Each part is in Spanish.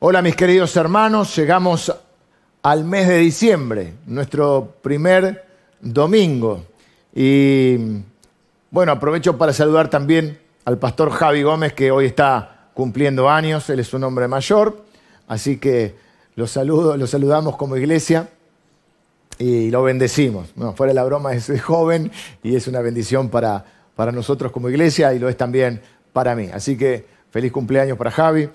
Hola mis queridos hermanos, llegamos al mes de diciembre, nuestro primer domingo. Y bueno, aprovecho para saludar también al pastor Javi Gómez, que hoy está cumpliendo años, él es un hombre mayor, así que lo saludo, saludamos como iglesia y lo bendecimos. No, fuera de la broma, es joven y es una bendición para, para nosotros como iglesia y lo es también para mí. Así que feliz cumpleaños para Javi.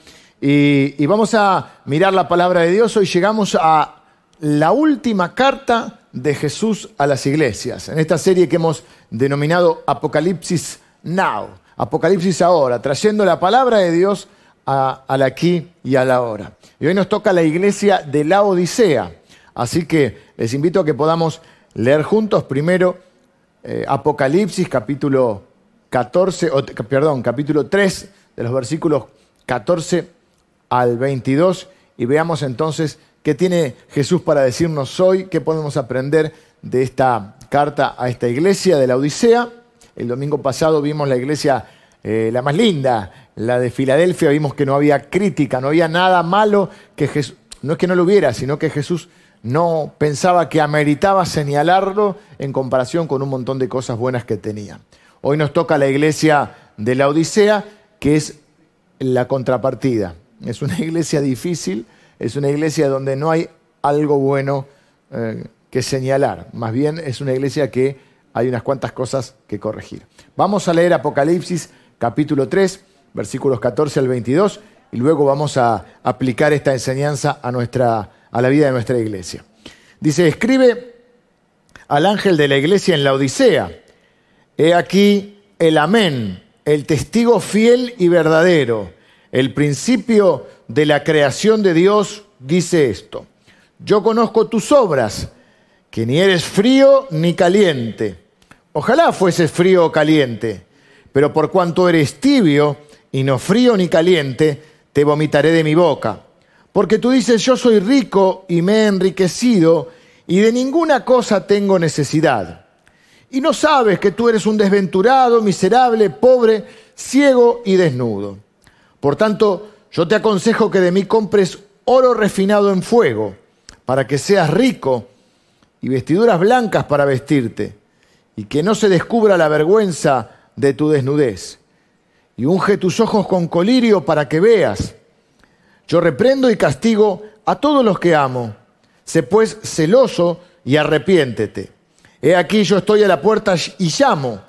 Y, vamos a mirar la palabra de Dios. Hoy llegamos a la última carta de Jesús a las iglesias, en esta serie que hemos denominado Apocalipsis Now, Apocalipsis ahora, trayendo la palabra de Dios al aquí y a la ahora. Y hoy nos toca la iglesia de la Odisea, así que les invito a que podamos leer juntos primero eh, Apocalipsis capítulo 14, perdón, capítulo 3 de los versículos 14 al 22 y veamos entonces qué tiene Jesús para decirnos hoy, qué podemos aprender de esta carta a esta iglesia de la Odisea. El domingo pasado vimos la iglesia eh, la más linda, la de Filadelfia, vimos que no había crítica, no había nada malo que Jesús, no es que no lo hubiera, sino que Jesús no pensaba que ameritaba señalarlo en comparación con un montón de cosas buenas que tenía. Hoy nos toca la iglesia de la Odisea, que es la contrapartida. Es una iglesia difícil, es una iglesia donde no hay algo bueno eh, que señalar. Más bien es una iglesia que hay unas cuantas cosas que corregir. Vamos a leer Apocalipsis capítulo 3, versículos 14 al 22, y luego vamos a aplicar esta enseñanza a, nuestra, a la vida de nuestra iglesia. Dice, escribe al ángel de la iglesia en la Odisea, he aquí el amén, el testigo fiel y verdadero el principio de la creación de Dios dice esto. Yo conozco tus obras, que ni eres frío ni caliente. Ojalá fueses frío o caliente, pero por cuanto eres tibio y no frío ni caliente, te vomitaré de mi boca. Porque tú dices, yo soy rico y me he enriquecido y de ninguna cosa tengo necesidad. Y no sabes que tú eres un desventurado, miserable, pobre, ciego y desnudo. Por tanto, yo te aconsejo que de mí compres oro refinado en fuego, para que seas rico, y vestiduras blancas para vestirte, y que no se descubra la vergüenza de tu desnudez. Y unge tus ojos con colirio para que veas. Yo reprendo y castigo a todos los que amo. Sé pues celoso y arrepiéntete. He aquí yo estoy a la puerta y llamo.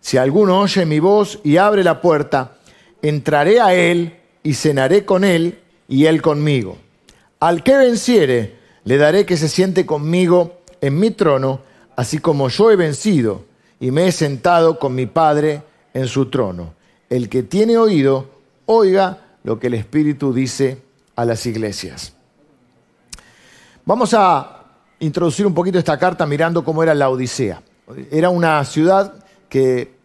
Si alguno oye mi voz y abre la puerta, entraré a él y cenaré con él y él conmigo. Al que venciere, le daré que se siente conmigo en mi trono, así como yo he vencido y me he sentado con mi Padre en su trono. El que tiene oído, oiga lo que el Espíritu dice a las iglesias. Vamos a introducir un poquito esta carta mirando cómo era la Odisea. Era una ciudad que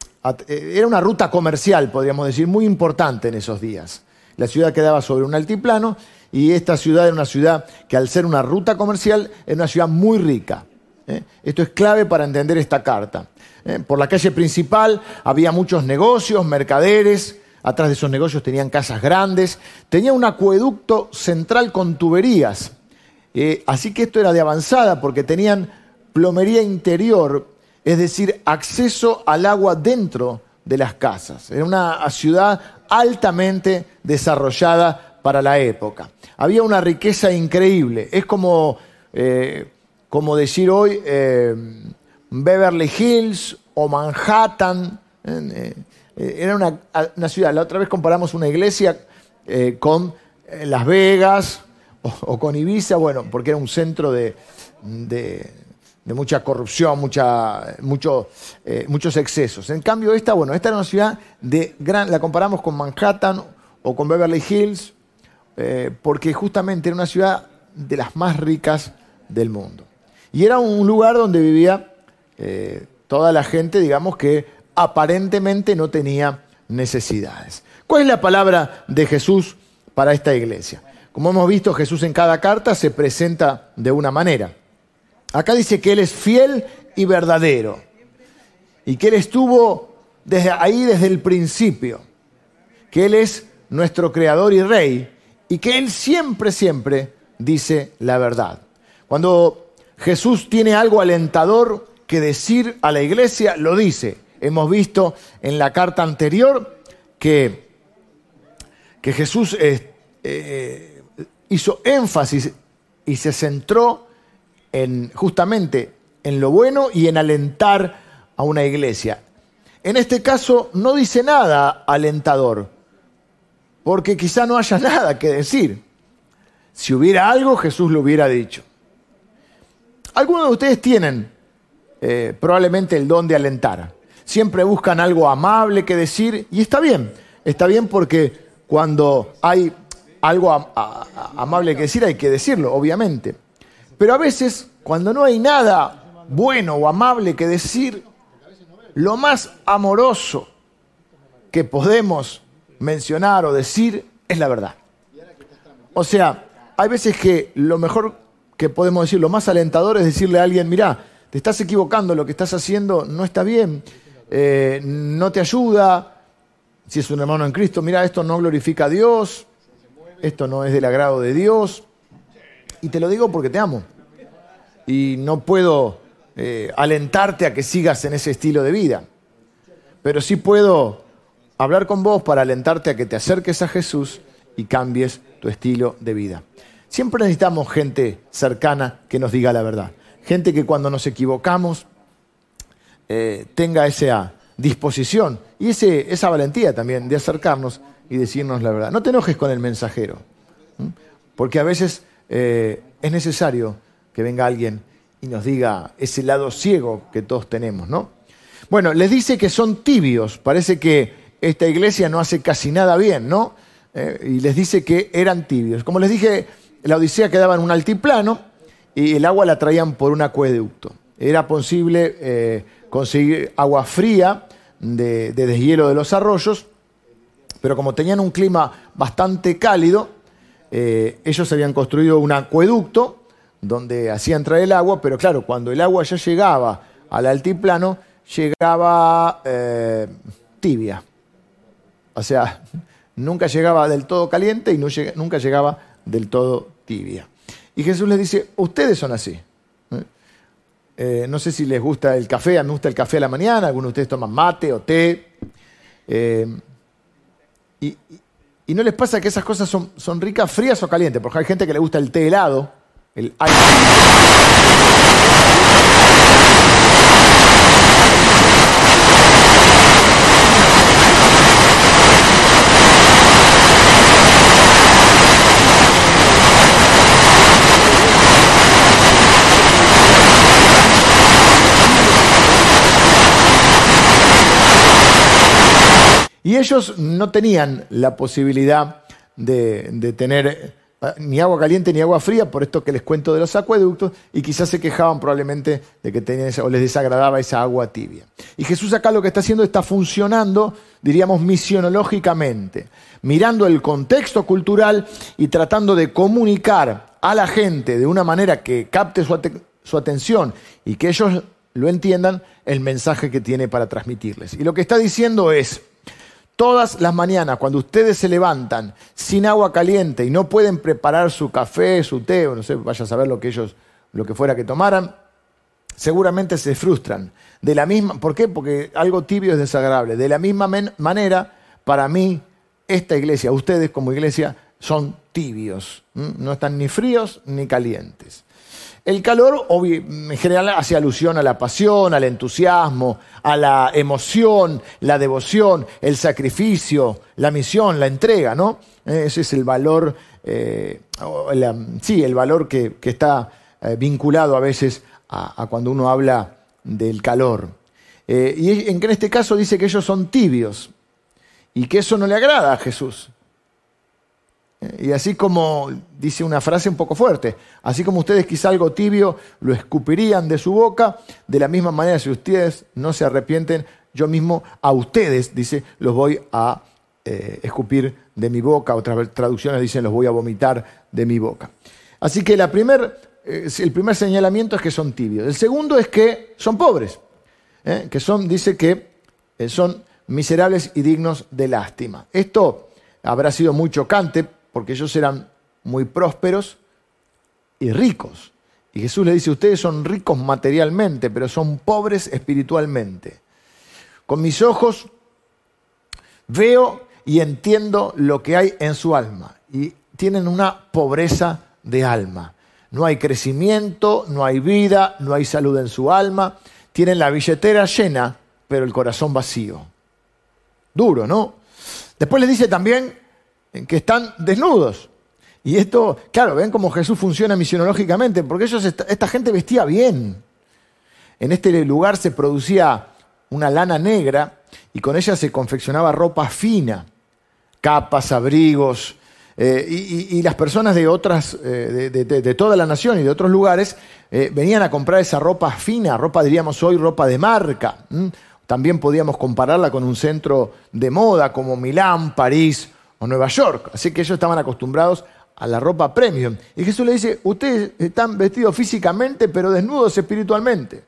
era una ruta comercial, podríamos decir, muy importante en esos días. La ciudad quedaba sobre un altiplano y esta ciudad era una ciudad que al ser una ruta comercial era una ciudad muy rica. ¿eh? Esto es clave para entender esta carta. ¿eh? Por la calle principal había muchos negocios, mercaderes, atrás de esos negocios tenían casas grandes, tenía un acueducto central con tuberías. así que esto era de avanzada porque tenían plomería interior es decir, acceso al agua dentro de las casas. Era una ciudad altamente desarrollada para la época. Había una riqueza increíble. Es como, eh, como decir hoy eh, Beverly Hills o Manhattan. Eh, era una, ciudad. La otra vez comparamos una iglesia con Las Vegas o, con Ibiza, bueno, porque era un centro de de mucha corrupción, mucha, mucho, eh, muchos excesos. En cambio, esta, bueno, esta era una ciudad de gran, la comparamos con Manhattan o con Beverly Hills, eh, porque justamente era una ciudad de las más ricas del mundo. Y era un lugar donde vivía eh, toda la gente, digamos, que aparentemente no tenía necesidades. ¿Cuál es la palabra de Jesús para esta iglesia? Como hemos visto, Jesús en cada carta se presenta de una manera. Acá dice que Él es fiel y verdadero. Y que Él estuvo desde ahí desde el principio. Que Él es nuestro creador y rey. y que Él siempre, siempre dice la verdad. Cuando Jesús tiene algo alentador que decir a la iglesia, lo dice. Hemos visto en la carta anterior que, que Jesús eh, eh, hizo énfasis y se centró en, justamente en lo bueno y en alentar a una iglesia. En este caso no dice nada alentador, porque quizá no haya nada que decir. Si hubiera algo, Jesús lo hubiera dicho. Algunos de ustedes tienen eh, probablemente el don de alentar. Siempre buscan algo amable que decir y está bien. Está bien porque cuando hay algo amable que decir hay que decirlo, obviamente. Pero a veces, cuando no hay nada bueno o amable que decir, lo más amoroso que podemos mencionar o decir es la verdad. O sea, hay veces que lo mejor que podemos decir, lo más alentador es decirle a alguien, mira, te estás equivocando, lo que estás haciendo no está bien, eh, no te ayuda. Si es un hermano en Cristo, mira, esto no glorifica a Dios, esto no es del agrado de Dios. Y te lo digo porque te amo. Y no puedo eh, alentarte a que sigas en ese estilo de vida. Pero sí puedo hablar con vos para alentarte a que te acerques a Jesús y cambies tu estilo de vida. Siempre necesitamos gente cercana que nos diga la verdad. Gente que cuando nos equivocamos eh, tenga esa disposición y ese, esa valentía también de acercarnos y decirnos la verdad. No te enojes con el mensajero, porque a veces eh, es necesario que venga alguien y nos diga ese lado ciego que todos tenemos, ¿no? Bueno, les dice que son tibios, parece que esta iglesia no hace casi nada bien, ¿no? Eh, y les dice que eran tibios. Como les dije, la Odisea quedaba en un altiplano y el agua la traían por un acueducto. Era posible eh, conseguir agua fría de, de deshielo de los arroyos, pero como tenían un clima bastante cálido, eh, ellos habían construido un acueducto donde hacían traer el agua, pero claro, cuando el agua ya llegaba al altiplano, llegaba eh, tibia. O sea, nunca llegaba del todo caliente y nunca llegaba del todo tibia. Y Jesús les dice, ustedes son así. Eh, no sé si les gusta el café, a mí me gusta el café a la mañana, algunos de ustedes toman mate o té. Y, y, no les pasa que esas cosas son, son ricas, frías o calientes, porque hay gente que le gusta el té helado, el Y ellos no tenían la posibilidad de, tener eh, ni agua caliente ni agua fría, por esto que les cuento de los acueductos, y quizás se quejaban probablemente de que tenían o les desagradaba esa agua tibia. Y Jesús acá lo que está haciendo está funcionando, diríamos, misionológicamente, mirando el contexto cultural y tratando de comunicar a la gente de una manera que capte su atención y que ellos lo entiendan el mensaje que tiene para transmitirles. Y lo que está diciendo es, Todas las mañanas, cuando ustedes se levantan sin agua caliente y no pueden preparar su café, su té, o no sé, vaya a saber lo que ellos, lo que fuera que tomaran, seguramente se frustran. De la misma, ¿Por qué? Porque algo tibio es desagradable. De la misma manera, para mí, esta iglesia, ustedes como iglesia, son tibios. No están ni fríos ni calientes. El calor en general hace alusión a la pasión, al entusiasmo, a la emoción, la devoción, el sacrificio, la misión, la entrega, ¿no? Ese es el valor, eh, sí, el valor que, está eh, vinculado a veces a, cuando uno habla del calor. Eh, y en este caso dice que ellos son tibios y que eso no le agrada a Jesús. Y así como dice una frase un poco fuerte, así como ustedes quizá algo tibio lo escupirían de su boca, de la misma manera si ustedes no se arrepienten, yo mismo a ustedes, dice, los voy a eh, escupir de mi boca, otras traducciones dicen los voy a vomitar de mi boca. Así que eh, el primer señalamiento es que son tibios. El segundo es que son pobres, ¿eh? que son, dice que son miserables y dignos de lástima. Esto habrá sido muy chocante porque ellos eran muy prósperos y ricos. Y Jesús le dice, ustedes son ricos materialmente, pero son pobres espiritualmente. Con mis ojos veo y entiendo lo que hay en su alma. Y tienen una pobreza de alma. No hay crecimiento, no hay vida, no hay salud en su alma. Tienen la billetera llena, pero el corazón vacío. Duro, ¿no? Después les dice también que están desnudos. Y esto, claro, ven cómo Jesús funciona misionológicamente, porque ellos, esta gente vestía bien. En este lugar se producía una lana negra y con ella se confeccionaba ropa fina, capas, abrigos, eh, y, las personas de otras, eh, de, toda la nación y de otros lugares, eh, venían a comprar esa ropa fina, ropa diríamos hoy, ropa de marca. También podíamos compararla con un centro de moda como Milán, París o Nueva York. Así que ellos estaban acostumbrados a la ropa premium. Y Jesús le dice, ustedes están vestidos físicamente, pero desnudos espiritualmente.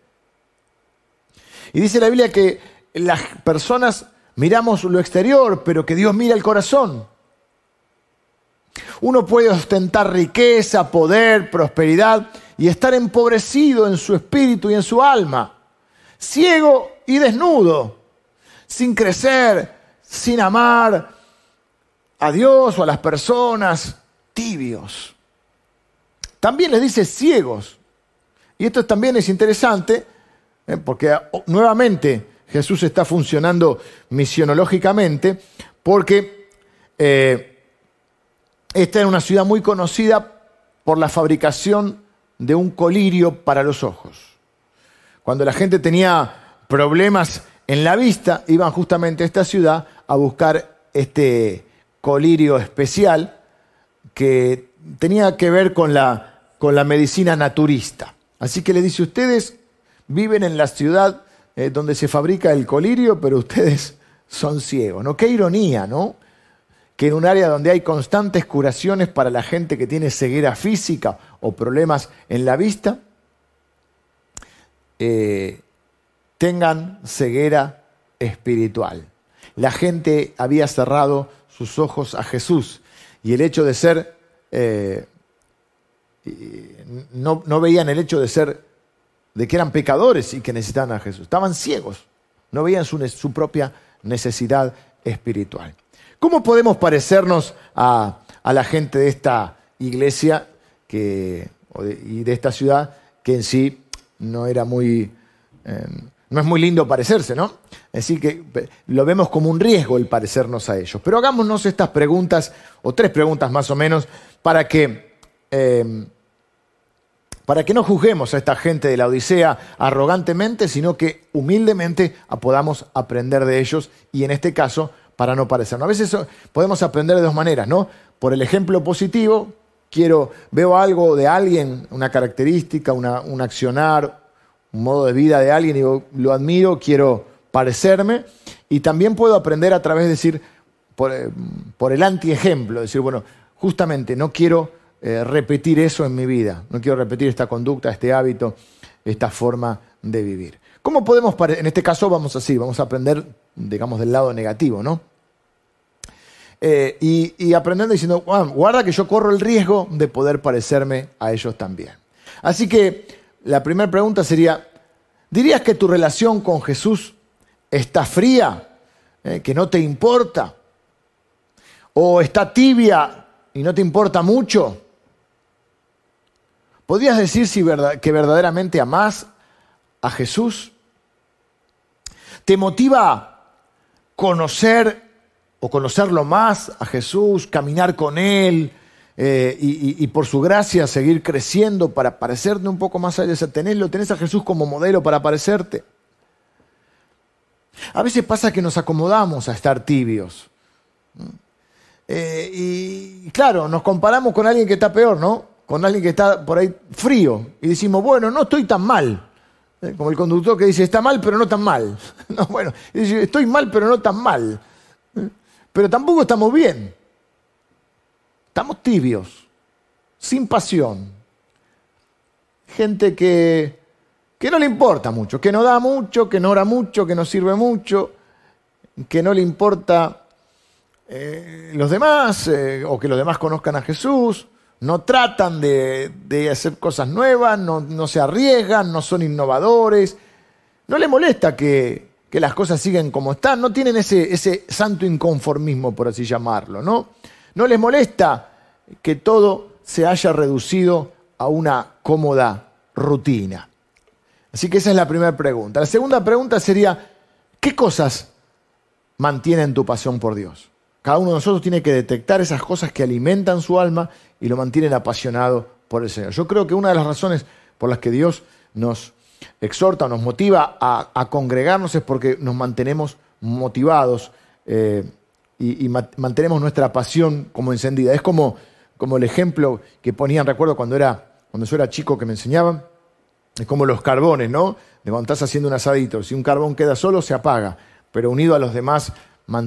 Y dice la Biblia que las personas miramos lo exterior, pero que Dios mira el corazón. Uno puede ostentar riqueza, poder, prosperidad y estar empobrecido en su espíritu y en su alma ciego y desnudo, sin crecer, sin amar a Dios o a las personas, tibios. También les dice ciegos. Y esto también es interesante, ¿eh? porque oh, nuevamente Jesús está funcionando misionológicamente, porque eh, esta era una ciudad muy conocida por la fabricación de un colirio para los ojos. Cuando la gente tenía problemas en la vista, iban justamente a esta ciudad a buscar este colirio especial que tenía que ver con la, con la medicina naturista. Así que le dice, ustedes viven en la ciudad eh, donde se fabrica el colirio, pero ustedes son ciegos, ¿no? Qué ironía, ¿no? Que en un área donde hay constantes curaciones para la gente que tiene ceguera física o problemas en la vista, eh, tengan ceguera espiritual. La gente había cerrado sus ojos a Jesús y el hecho de ser, eh, no, veían el hecho de ser, de que eran pecadores y que necesitaban a Jesús. Estaban ciegos, no veían su, su propia necesidad espiritual. ¿Cómo podemos parecernos a, la gente de esta iglesia que, y de esta ciudad que en sí no era muy, eh, no es muy lindo parecerse, ¿no? Así que lo vemos como un riesgo el parecernos a ellos. Pero hagámonos estas preguntas, o tres preguntas más o menos, para que, eh, para que no juzguemos a esta gente de la Odisea arrogantemente, sino que humildemente podamos aprender de ellos y en este caso para no parecernos. A veces podemos aprender de dos maneras, ¿no? Por el ejemplo positivo, quiero, veo algo de alguien, una característica, un accionar, un modo de vida de alguien y lo admiro, quiero parecerme. Y también puedo aprender a través de decir, por, eh, por el antiejemplo, decir, bueno, justamente no quiero eh, repetir eso en mi vida, no quiero repetir esta conducta, este hábito, esta forma de vivir. ¿Cómo podemos, en este caso vamos así, vamos a aprender, digamos, del lado negativo, ¿no? Eh, y, aprendiendo diciendo, guarda que yo corro el riesgo de poder parecerme a ellos también. Así que la primera pregunta sería, ¿dirías que tu relación con Jesús está fría, eh, que no te importa? ¿O está tibia y no te importa mucho? ¿Podrías decir si que verdaderamente amás a Jesús? ¿Te motiva conocer o conocerlo más a Jesús, caminar con Él eh, y, por su gracia seguir creciendo para parecerte un poco más a Él, tenerlo, tenés a Jesús como modelo para parecerte. A veces pasa que nos acomodamos a estar tibios. Eh, y claro, nos comparamos con alguien que está peor, ¿no? Con alguien que está por ahí frío. Y decimos, bueno, no estoy tan mal. Eh, como el conductor que dice, está mal, pero no tan mal. No, bueno, dice, estoy mal, pero no tan mal pero tampoco estamos bien. Estamos tibios, sin pasión. Gente que, que no le importa mucho, que no da mucho, que no ora mucho, que no sirve mucho, que no le importa eh, los demás eh, o que los demás conozcan a Jesús, no tratan de, hacer cosas nuevas, no, se arriesgan, no son innovadores, no les molesta que, las cosas siguen como están, no tienen ese, ese santo inconformismo, por así llamarlo, ¿no? No les molesta que todo se haya reducido a una cómoda rutina. Así que esa es la primera pregunta. La segunda pregunta sería, ¿qué cosas mantienen tu pasión por Dios? Cada uno de nosotros tiene que detectar esas cosas que alimentan su alma y lo mantienen apasionado por el Señor. Yo creo que una de las razones por las que Dios nos exhorta, nos motiva a, congregarnos es porque nos mantenemos motivados eh, y, mantenemos nuestra pasión como encendida. Es como, como el ejemplo que ponían, recuerdo cuando, era, cuando yo era chico que me enseñaban, es como los carbones, ¿no? De cuando estás haciendo un asadito, si un carbón queda solo se apaga, pero unido a los demás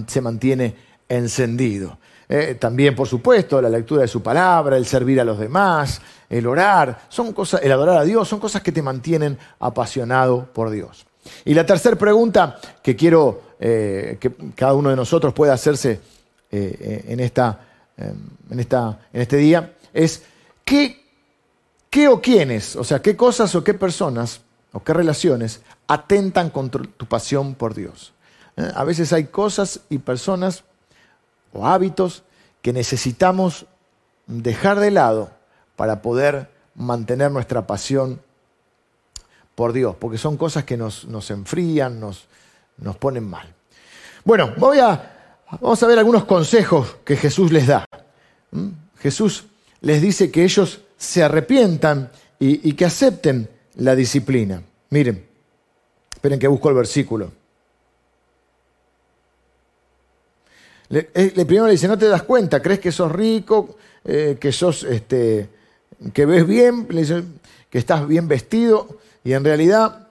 se mantiene encendido. Eh, también, por supuesto, la lectura de su palabra, el servir a los demás, el orar, son cosas, el adorar a Dios, son cosas que te mantienen apasionado por Dios. Y la tercera pregunta que quiero eh, que cada uno de nosotros pueda hacerse eh, en, esta, en, esta, en este día es, ¿qué, ¿qué o quiénes, o sea, qué cosas o qué personas o qué relaciones atentan contra tu pasión por Dios? A veces hay cosas y personas o hábitos que necesitamos dejar de lado para poder mantener nuestra pasión por Dios, porque son cosas que nos, enfrían, nos, nos, ponen mal. Bueno, voy a, vamos a ver algunos consejos que Jesús les da. ¿Mm? Jesús les dice que ellos se arrepientan y, y que acepten la disciplina. Miren, esperen que busco el versículo. Le, eh, primero le dice, no te das cuenta, crees que sos rico, eh, que sos, este, que ves bien, que estás bien vestido, y en realidad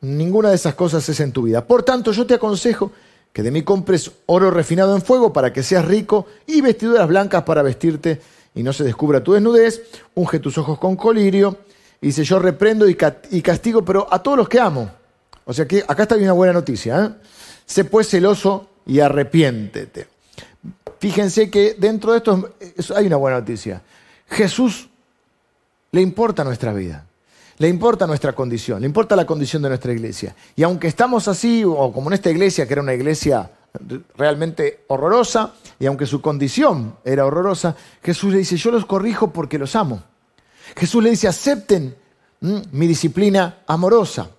ninguna de esas cosas es en tu vida. Por tanto, yo te aconsejo que de mí compres oro refinado en fuego para que seas rico y vestiduras blancas para vestirte y no se descubra tu desnudez, unge tus ojos con colirio, y dice, yo reprendo y castigo, pero a todos los que amo. O sea que acá está una buena noticia. ¿eh? Sé pues celoso y arrepiéntete. Fíjense que dentro de esto hay una buena noticia. Jesús le importa nuestra vida, le importa nuestra condición, le importa la condición de nuestra iglesia. Y aunque estamos así, o como en esta iglesia, que era una iglesia realmente horrorosa, y aunque su condición era horrorosa, Jesús le dice, yo los corrijo porque los amo. Jesús le dice, acepten mi disciplina amorosa.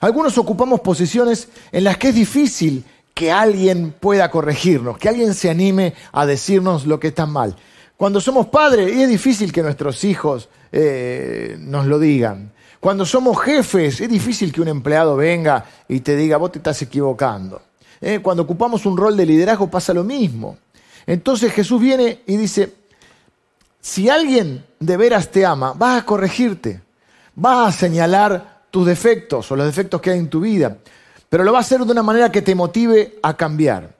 Algunos ocupamos posiciones en las que es difícil que alguien pueda corregirnos, que alguien se anime a decirnos lo que está mal. Cuando somos padres es difícil que nuestros hijos eh, nos lo digan. Cuando somos jefes es difícil que un empleado venga y te diga, vos te estás equivocando. Eh, cuando ocupamos un rol de liderazgo pasa lo mismo. Entonces Jesús viene y dice, si alguien de veras te ama, va a corregirte, va a señalar tus defectos o los defectos que hay en tu vida pero lo va a hacer de una manera que te motive a cambiar.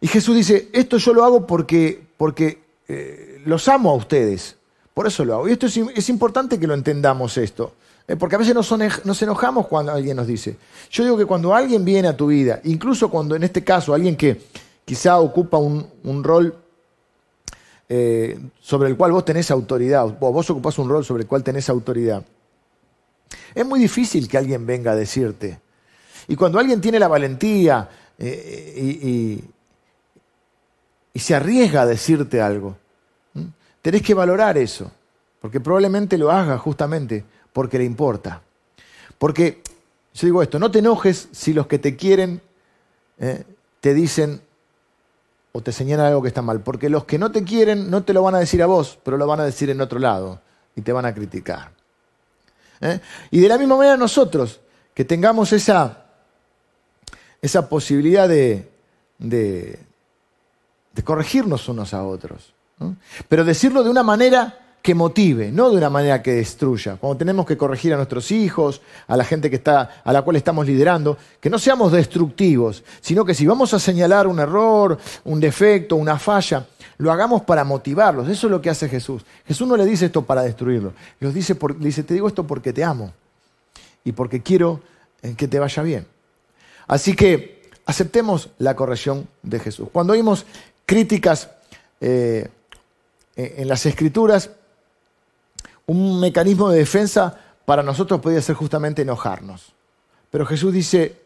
Y Jesús dice, esto yo lo hago porque, porque eh, los amo a ustedes, por eso lo hago. Y esto es, importante que lo entendamos esto, eh, porque a veces nos, nos, enojamos cuando alguien nos dice. Yo digo que cuando alguien viene a tu vida, incluso cuando en este caso alguien que quizá ocupa un, rol eh, sobre el cual vos tenés autoridad, o vos ocupás un rol sobre el cual tenés autoridad, es muy difícil que alguien venga a decirte, y cuando alguien tiene la valentía eh, y, se arriesga a decirte algo, tenés que valorar eso, porque probablemente lo haga justamente porque le importa. Porque, yo digo esto, no te enojes si los que te quieren eh, te dicen o te señalan algo que está mal, porque los que no te quieren no te lo van a decir a vos, pero lo van a decir en otro lado y te van a criticar. ¿eh? Y de la misma manera nosotros, que tengamos esa esa posibilidad de, de, corregirnos unos a otros. Pero decirlo de una manera que motive, no de una manera que destruya. Cuando tenemos que corregir a nuestros hijos, a la gente que está, a la cual estamos liderando, que no seamos destructivos, sino que si vamos a señalar un error, un defecto, una falla, lo hagamos para motivarlos. Eso es lo que hace Jesús. Jesús no le dice esto para destruirlo. Los dice, le dice, te digo esto porque te amo y porque quiero eh, que te vaya bien. Así que aceptemos la corrección de Jesús. Cuando oímos críticas eh, en las escrituras, un mecanismo de defensa para nosotros podría ser justamente enojarnos. Pero Jesús dice,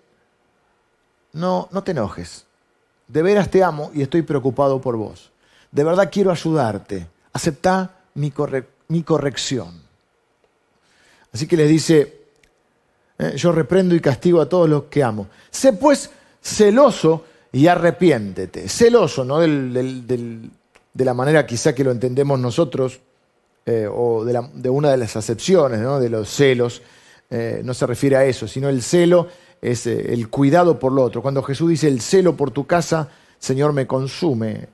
no, no te enojes. De veras te amo y estoy preocupado por vos. De verdad quiero ayudarte. Acepta mi, mi corrección. Así que les dice, eh, yo reprendo y castigo a todos los que amo. Sé pues celoso y arrepiéntete. Celoso, ¿no? De la manera quizá que lo entendemos nosotros, eh, o de, una de las acepciones de los celos, eh, no se refiere a eso, sino el celo es el cuidado por lo otro. Cuando Jesús dice el celo por tu casa, Señor, me consume.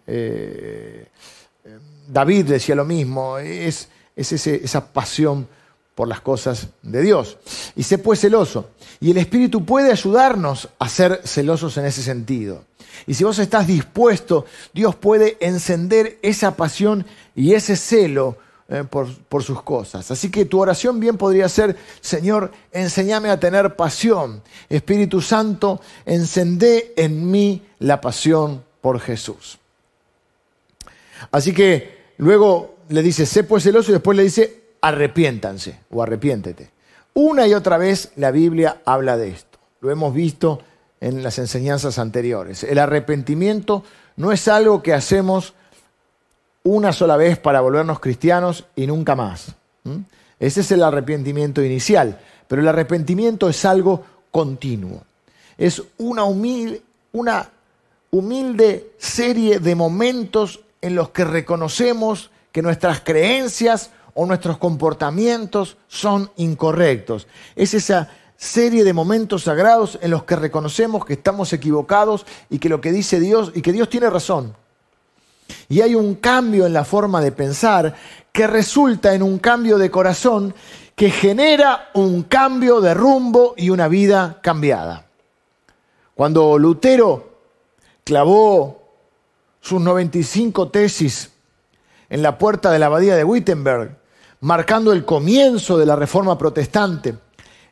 David decía lo mismo, es, esa pasión por las cosas de Dios. Y sé pues celoso. Y el Espíritu puede ayudarnos a ser celosos en ese sentido. Y si vos estás dispuesto, Dios puede encender esa pasión y ese celo eh, por, por, sus cosas. Así que tu oración bien podría ser, Señor, enséñame a tener pasión. Espíritu Santo, encendé en mí la pasión por Jesús. Así que luego le dice, sé pues celoso y después le dice, arrepiéntanse o arrepiéntete. Una y otra vez la Biblia habla de esto. Lo hemos visto en las enseñanzas anteriores. El arrepentimiento no es algo que hacemos una sola vez para volvernos cristianos y nunca más. Ese es el arrepentimiento inicial, pero el arrepentimiento es algo continuo. Es una una humilde serie de momentos en los que reconocemos que nuestras creencias o nuestros comportamientos son incorrectos. Es esa serie de momentos sagrados en los que reconocemos que estamos equivocados y que lo que dice Dios y que Dios tiene razón. Y hay un cambio en la forma de pensar que resulta en un cambio de corazón que genera un cambio de rumbo y una vida cambiada. Cuando Lutero clavó sus 95 tesis en la puerta de la abadía de Wittenberg, marcando el comienzo de la reforma protestante,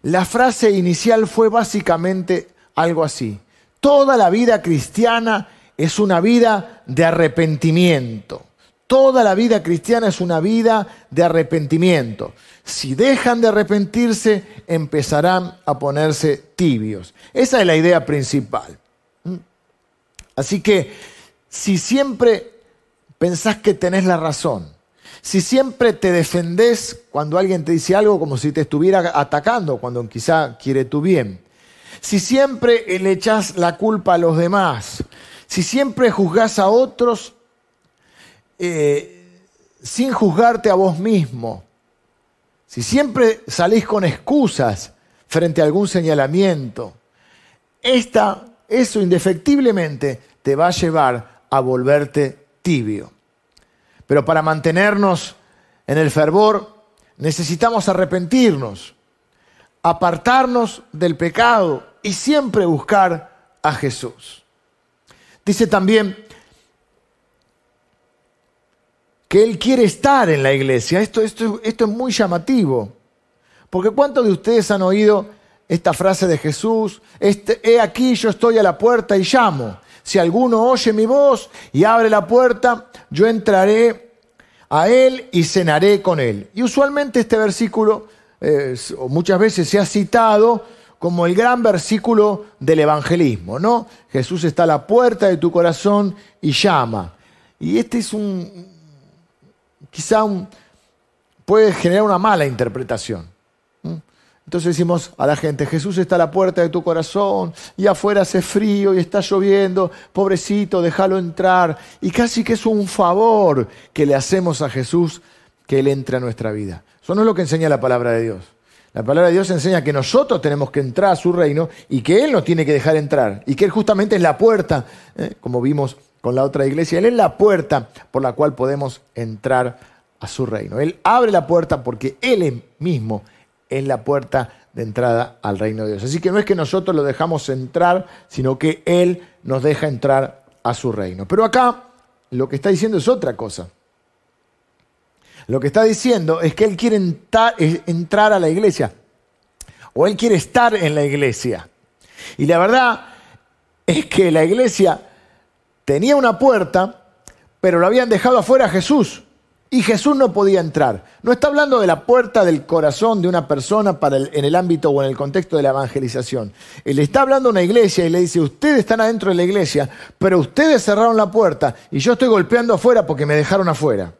la frase inicial fue básicamente algo así. Toda la vida cristiana es una vida de arrepentimiento. Toda la vida cristiana es una vida de arrepentimiento. Si dejan de arrepentirse, empezarán a ponerse tibios. Esa es la idea principal. ¿Mm? Así que si siempre pensás que tenés la razón, si siempre te defendés cuando alguien te dice algo como si te estuviera atacando, cuando quizá quiere tu bien, si siempre le echás la culpa a los demás, si siempre juzgás a otros eh, sin juzgarte a vos mismo, si siempre salís con excusas frente a algún señalamiento, esta, eso indefectiblemente te va a llevar a volverte tibio. Pero para mantenernos en el fervor necesitamos arrepentirnos, apartarnos del pecado y siempre buscar a Jesús. Dice también que Él quiere estar en la iglesia. Esto, esto, esto es muy llamativo. Porque ¿cuántos de ustedes han oído esta frase de Jesús? Este, he aquí, yo estoy a la puerta y llamo. Si alguno oye mi voz y abre la puerta, yo entraré a él y cenaré con él. Y usualmente este versículo eh, muchas veces se ha citado como el gran versículo del evangelismo, ¿no? Jesús está a la puerta de tu corazón y llama. Y este es un, quizá un, puede generar una mala interpretación. Entonces decimos a la gente, Jesús está a la puerta de tu corazón y afuera hace frío y está lloviendo, pobrecito, déjalo entrar. Y casi que es un favor que le hacemos a Jesús que Él entre a nuestra vida. Eso no es lo que enseña la palabra de Dios. La palabra de Dios enseña que nosotros tenemos que entrar a su reino y que Él nos tiene que dejar entrar. Y que Él justamente es la puerta, ¿eh? como vimos con la otra iglesia. Él es la puerta por la cual podemos entrar a su reino. Él abre la puerta porque Él mismo es la puerta de entrada al reino de Dios. Así que no es que nosotros lo dejamos entrar, sino que Él nos deja entrar a su reino. Pero acá lo que está diciendo es otra cosa. Lo que está diciendo es que Él quiere entrar a la iglesia, o Él quiere estar en la iglesia. Y la verdad es que la iglesia tenía una puerta, pero lo habían dejado afuera a Jesús. Y Jesús no podía entrar. No está hablando de la puerta del corazón de una persona en el ámbito o en el contexto de la evangelización. Él está hablando a una iglesia y le dice, ustedes están adentro de la iglesia, pero ustedes cerraron la puerta y yo estoy golpeando afuera porque me dejaron afuera.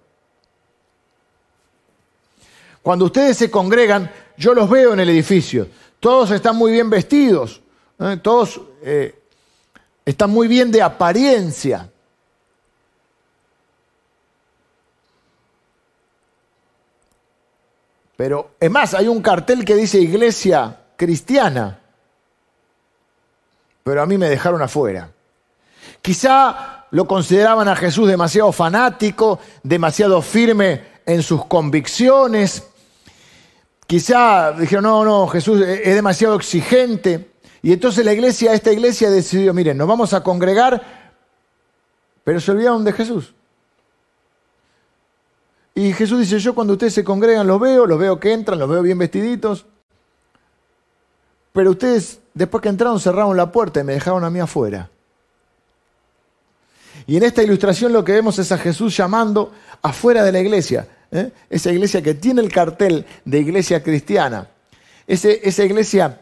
Cuando ustedes se congregan, yo los veo en el edificio. Todos están muy bien vestidos, ¿eh? todos eh, están muy bien de apariencia. Pero es más, hay un cartel que dice iglesia cristiana. Pero a mí me dejaron afuera. Quizá lo consideraban a Jesús demasiado fanático, demasiado firme en sus convicciones. Quizá dijeron, no, no, Jesús es demasiado exigente. Y entonces la iglesia, esta iglesia decidió, miren, nos vamos a congregar, pero se olvidaron de Jesús. Y Jesús dice, yo cuando ustedes se congregan los veo, los veo que entran, los veo bien vestiditos. Pero ustedes, después que entraron, cerraron la puerta y me dejaron a mí afuera. Y en esta ilustración lo que vemos es a Jesús llamando afuera de la iglesia. ¿eh? Esa iglesia que tiene el cartel de iglesia cristiana. esa iglesia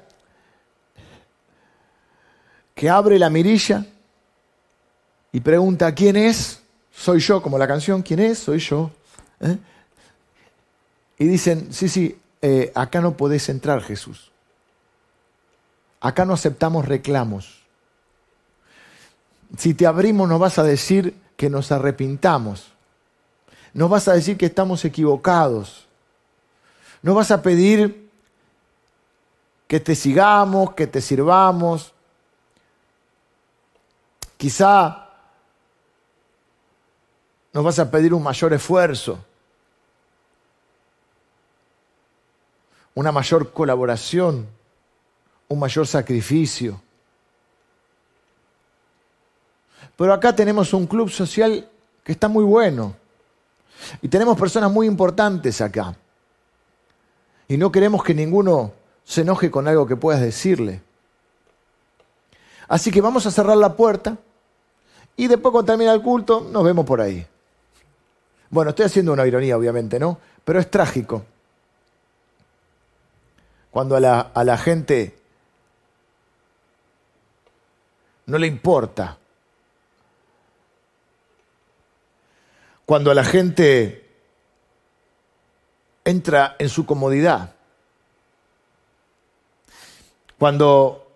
que abre la mirilla y pregunta, ¿quién es? Soy yo, como la canción, ¿quién es? Soy yo. ¿Eh? Y dicen, sí, sí, eh, acá no podés entrar Jesús. Acá no aceptamos reclamos. Si te abrimos nos vas a decir que nos arrepintamos. Nos vas a decir que estamos equivocados. Nos vas a pedir que te sigamos, que te sirvamos. Quizá nos vas a pedir un mayor esfuerzo. Una mayor colaboración, un mayor sacrificio. Pero acá tenemos un club social que está muy bueno. Y tenemos personas muy importantes acá. Y no queremos que ninguno se enoje con algo que puedas decirle. Así que vamos a cerrar la puerta y después cuando termine el culto nos vemos por ahí. Bueno, estoy haciendo una ironía, obviamente, ¿no? Pero es trágico cuando a la, a la gente no le importa, cuando a la gente entra en su comodidad, cuando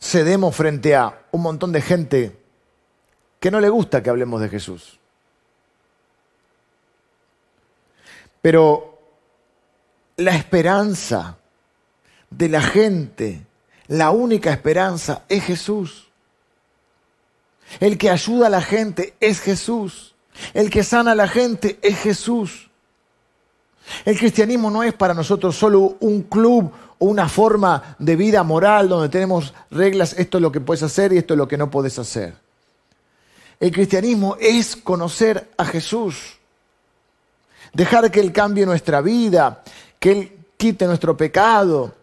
cedemos frente a un montón de gente que no le gusta que hablemos de Jesús. Pero la esperanza de la gente, la única esperanza es Jesús. El que ayuda a la gente es Jesús. El que sana a la gente es Jesús. El cristianismo no es para nosotros solo un club o una forma de vida moral donde tenemos reglas, esto es lo que puedes hacer y esto es lo que no puedes hacer. El cristianismo es conocer a Jesús, dejar que Él cambie nuestra vida, que Él quite nuestro pecado,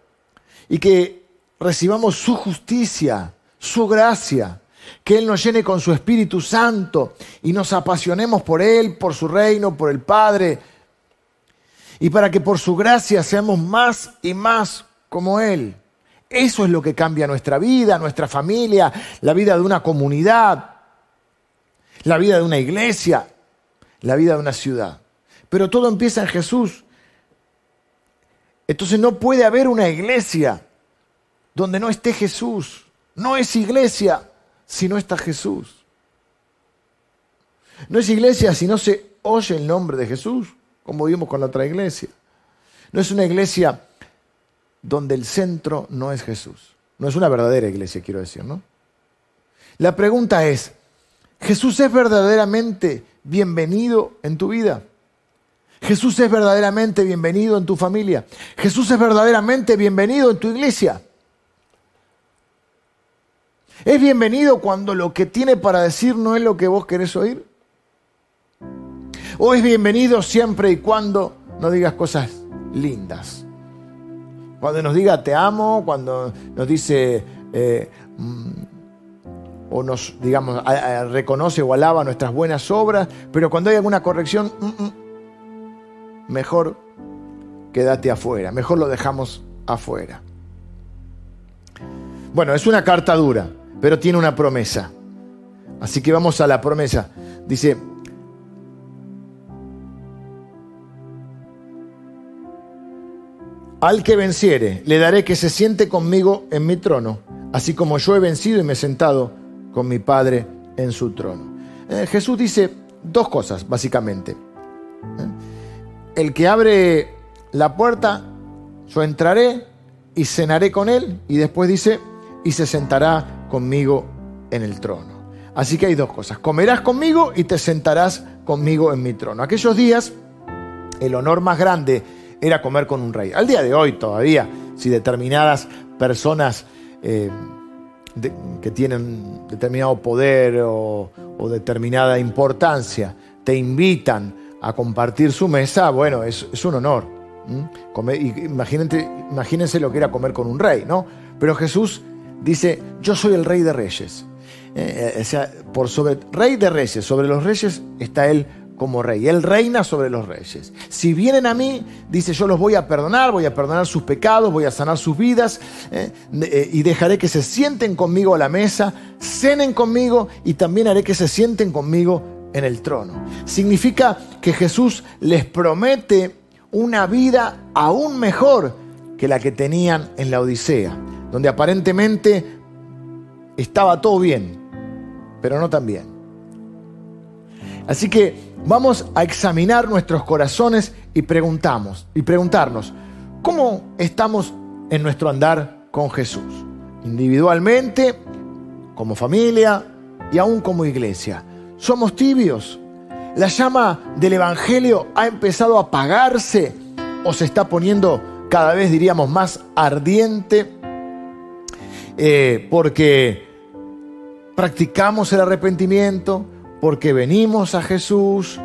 y que recibamos su justicia, su gracia, que Él nos llene con su Espíritu Santo y nos apasionemos por Él, por su reino, por el Padre, y para que por su gracia seamos más y más como Él. Eso es lo que cambia nuestra vida, nuestra familia, la vida de una comunidad, la vida de una iglesia, la vida de una ciudad. Pero todo empieza en Jesús. Entonces no puede haber una iglesia donde no esté Jesús. No es iglesia si no está Jesús. No es iglesia si no se oye el nombre de Jesús, como vimos con la otra iglesia. No es una iglesia donde el centro no es Jesús. No es una verdadera iglesia, quiero decir, ¿no? La pregunta es, ¿Jesús es verdaderamente bienvenido en tu vida? Jesús es verdaderamente bienvenido en tu familia. Jesús es verdaderamente bienvenido en tu iglesia. ¿Es bienvenido cuando lo que tiene para decir no es lo que vos querés oír? ¿O es bienvenido siempre y cuando no digas cosas lindas? Cuando nos diga te amo, cuando nos dice, eh, mm, o nos, digamos, reconoce o alaba nuestras buenas obras, pero cuando hay alguna corrección, mm, mm, mejor quédate afuera, mejor lo dejamos afuera. Bueno, es una carta dura, pero tiene una promesa. Así que vamos a la promesa. Dice, al que venciere, le daré que se siente conmigo en mi trono, así como yo he vencido y me he sentado con mi Padre en su trono. Eh, Jesús dice dos cosas, básicamente. Eh, el que abre la puerta, yo entraré y cenaré con él, y después dice, y se sentará conmigo en el trono. Así que hay dos cosas, comerás conmigo y te sentarás conmigo en mi trono. Aquellos días, el honor más grande era comer con un rey. Al día de hoy todavía, si determinadas personas eh, que tienen determinado poder o, determinada importancia te invitan a compartir su mesa, bueno, es, un honor. imagínense, lo que era comer con un rey, ¿no? Pero Jesús dice, yo soy el rey de reyes. Eh, eh, o sea, por sobre, rey de reyes, sobre los reyes está él como rey. Él reina sobre los reyes. Si vienen a mí, dice, yo los voy a perdonar, voy a perdonar sus pecados, voy a sanar sus vidas eh, y dejaré que se sienten conmigo a la mesa, cenen conmigo y también haré que se sienten conmigo en el trono. Significa que Jesús les promete una vida aún mejor que la que tenían en la Odisea, donde aparentemente estaba todo bien, pero no tan bien. Así que vamos a examinar nuestros corazones y preguntamos y preguntarnos cómo estamos en nuestro andar con Jesús, individualmente, como familia y aún como iglesia. ¿Somos tibios? ¿La llama del Evangelio ha empezado a apagarse o se está poniendo cada vez, diríamos, más ardiente? Eh, porque practicamos el arrepentimiento, porque venimos a Jesús,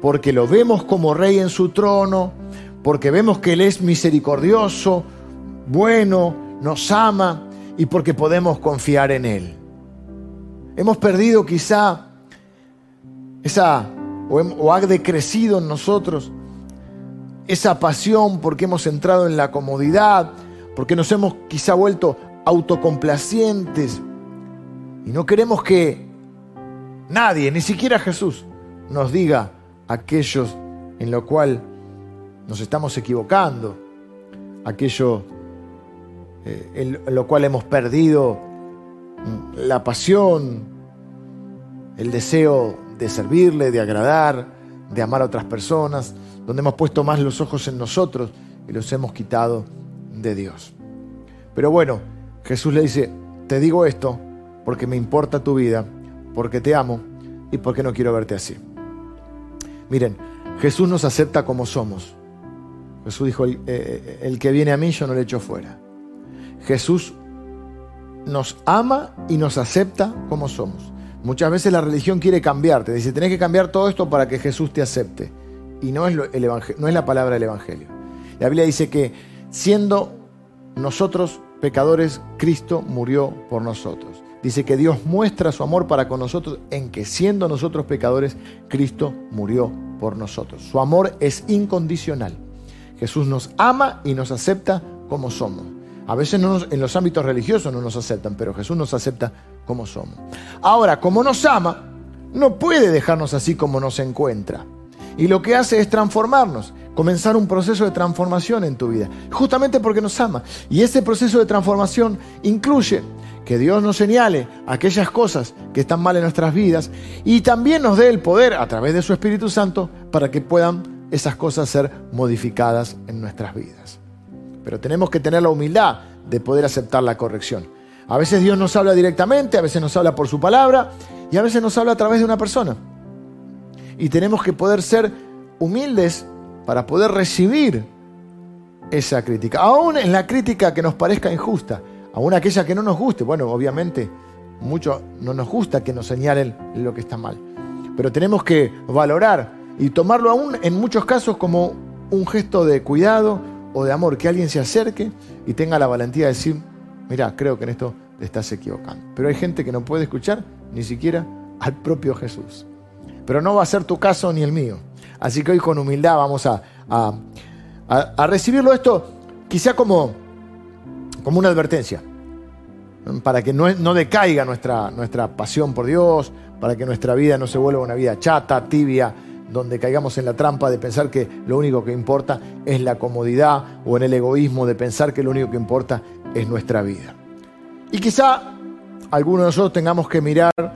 porque lo vemos como rey en su trono, porque vemos que Él es misericordioso, bueno, nos ama y porque podemos confiar en Él. Hemos perdido quizá esa, o, ha decrecido en nosotros esa pasión porque hemos entrado en la comodidad, porque nos hemos quizá vuelto autocomplacientes. Y no queremos que Nadie, ni siquiera Jesús, nos diga aquellos en lo cual nos estamos equivocando, aquello eh, en lo cual hemos perdido mm, la pasión, el deseo de servirle, de agradar, de amar a otras personas, donde hemos puesto más los ojos en nosotros y los hemos quitado de Dios. Pero bueno, Jesús le dice, te digo esto porque me importa tu vida porque te amo y porque no quiero verte así. Miren, Jesús nos acepta como somos. Jesús dijo, el, eh, el que viene a mí yo no le echo fuera. Jesús nos ama y nos acepta como somos. Muchas veces la religión quiere cambiarte. Dice, tenés que cambiar todo esto para que Jesús te acepte. Y no es, no es la palabra del Evangelio. La Biblia dice que siendo nosotros pecadores, Cristo murió por nosotros dice que Dios muestra su amor para con nosotros en que siendo nosotros pecadores, Cristo murió por nosotros. Su amor es incondicional. Jesús nos ama y nos acepta como somos. A veces en los ámbitos religiosos no nos aceptan, pero Jesús nos acepta como somos. Ahora, como nos ama, no puede dejarnos así como nos encuentra. Y lo que hace es transformarnos, comenzar un proceso de transformación en tu vida, justamente porque nos ama. Y ese proceso de transformación incluye que Dios nos señale aquellas cosas que están mal en nuestras vidas y también nos dé el poder a través de su Espíritu Santo para que puedan esas cosas ser modificadas en nuestras vidas. Pero tenemos que tener la humildad de poder aceptar la corrección. A veces Dios nos habla directamente, a veces nos habla por su palabra y a veces nos habla a través de una persona. Y tenemos que poder ser humildes para poder recibir esa crítica, aún en la crítica que nos parezca injusta aún aquella que no nos guste. Bueno, obviamente, mucho no nos gusta que nos señalen lo que está mal. Pero tenemos que valorar y tomarlo aún en muchos casos como un gesto de cuidado o de amor, que alguien se acerque y tenga la valentía de decir, mira, creo que en esto te estás equivocando. Pero hay gente que no puede escuchar ni siquiera al propio Jesús. Pero no va a ser tu caso ni el mío. Así que hoy con humildad vamos a, a, recibirlo esto quizá como, como una advertencia, para que no, no decaiga nuestra, nuestra pasión por Dios, para que nuestra vida no se vuelva una vida chata, tibia, donde caigamos en la trampa de pensar que lo único que importa es la comodidad o en el egoísmo de pensar que lo único que importa es nuestra vida. Y quizá algunos de nosotros tengamos que mirar, eh,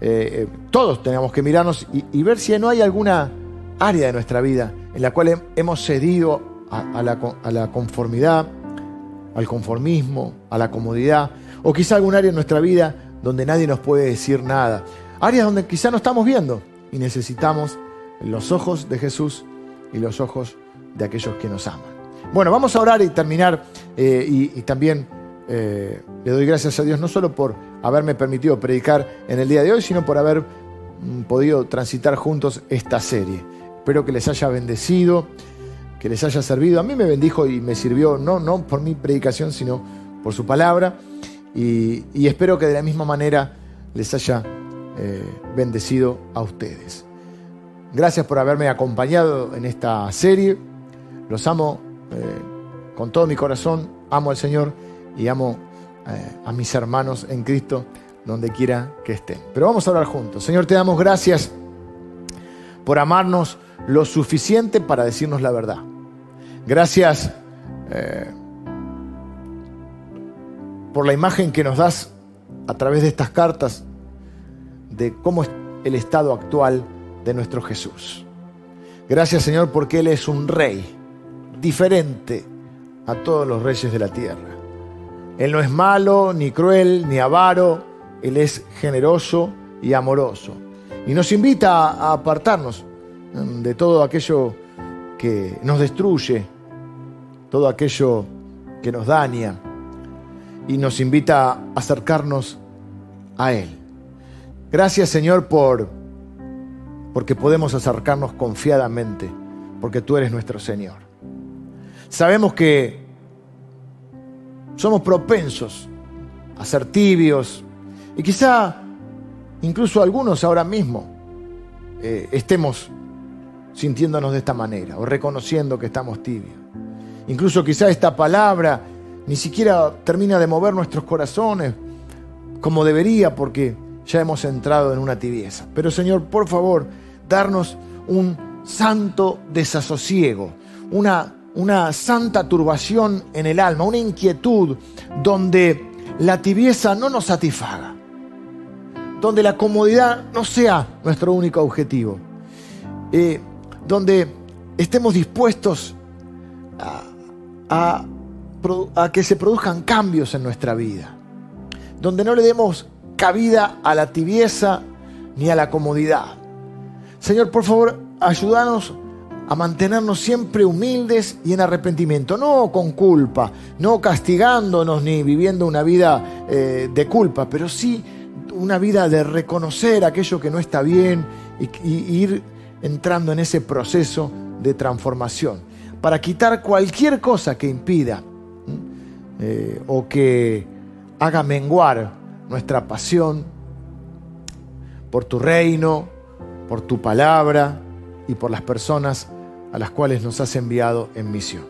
eh, todos tengamos que mirarnos y, ver si no hay alguna área de nuestra vida en la cual hemos cedido a, la, a la conformidad, al conformismo, a la comodidad, o quizá algún área en nuestra vida donde nadie nos puede decir nada. Áreas donde quizá no estamos viendo y necesitamos los ojos de Jesús y los ojos de aquellos que nos aman. Bueno, vamos a orar y terminar eh, y, también eh, le doy gracias a Dios no solo por haberme permitido predicar en el día de hoy, sino por haber mm, podido transitar juntos esta serie. Espero que les haya bendecido, que les haya servido. A mí me bendijo y me sirvió, no, no por mi predicación, sino por su palabra. Y, espero que de la misma manera les haya eh, bendecido a ustedes. Gracias por haberme acompañado en esta serie. Los amo eh, con todo mi corazón. Amo al Señor y amo eh, a mis hermanos en Cristo donde quiera que estén. Pero vamos a hablar juntos. Señor, te damos gracias por amarnos lo suficiente para decirnos la verdad. Gracias eh, por la imagen que nos das a través de estas cartas de cómo es el estado actual de nuestro Jesús. Gracias Señor porque Él es un rey diferente a todos los reyes de la tierra. Él no es malo, ni cruel, ni avaro, Él es generoso y amoroso. Y nos invita a apartarnos mm, de todo aquello que nos destruye, todo aquello que nos daña, y nos invita a acercarnos a Él. Gracias Señor por porque podemos acercarnos confiadamente, porque tú eres nuestro Señor. Sabemos que somos propensos a ser tibios y quizá incluso algunos ahora mismo eh, estemos sintiéndonos de esta manera o reconociendo que estamos tibios. Incluso quizá esta palabra ni siquiera termina de mover nuestros corazones como debería porque ya hemos entrado en una tibieza. Pero Señor, por favor, darnos un santo desasosiego, una, una santa turbación en el alma, una inquietud donde la tibieza no nos satisfaga, donde la comodidad no sea nuestro único objetivo, eh, donde estemos dispuestos a, a que se produzcan cambios en nuestra vida, donde no le demos cabida a la tibieza ni a la comodidad, Señor, por favor, ayúdanos a mantenernos siempre humildes y en arrepentimiento, no con culpa, no castigándonos ni viviendo una vida eh, de culpa, pero sí una vida de reconocer aquello que no está bien y, ir entrando en ese proceso de transformación, para quitar cualquier cosa que impida eh, o que haga menguar nuestra pasión por tu reino, por tu palabra y por las personas a las cuales nos has enviado en misión.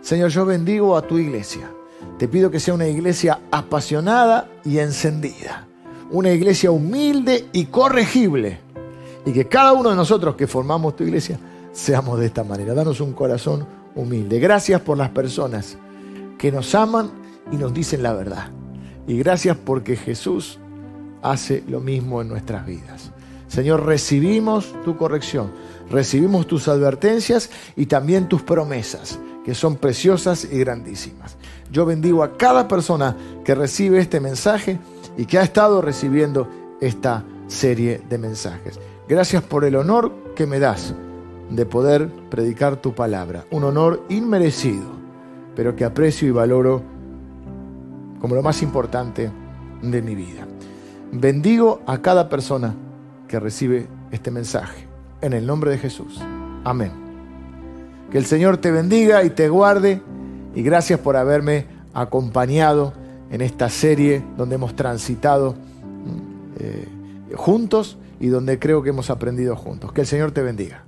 Señor, yo bendigo a tu iglesia. Te pido que sea una iglesia apasionada y encendida. Una iglesia humilde y corregible. Y que cada uno de nosotros que formamos tu iglesia seamos de esta manera. Danos un corazón humilde. Gracias por las personas que nos aman y nos dicen la verdad. Y gracias porque Jesús hace lo mismo en nuestras vidas. Señor, recibimos tu corrección, recibimos tus advertencias y también tus promesas, que son preciosas y grandísimas. Yo bendigo a cada persona que recibe este mensaje y que ha estado recibiendo esta serie de mensajes. Gracias por el honor que me das de poder predicar tu palabra. Un honor inmerecido, pero que aprecio y valoro como lo más importante de mi vida. Bendigo a cada persona que recibe este mensaje. En el nombre de Jesús. Amén. Que el Señor te bendiga y te guarde y gracias por haberme acompañado en esta serie donde hemos transitado eh, juntos y donde creo que hemos aprendido juntos. Que el Señor te bendiga.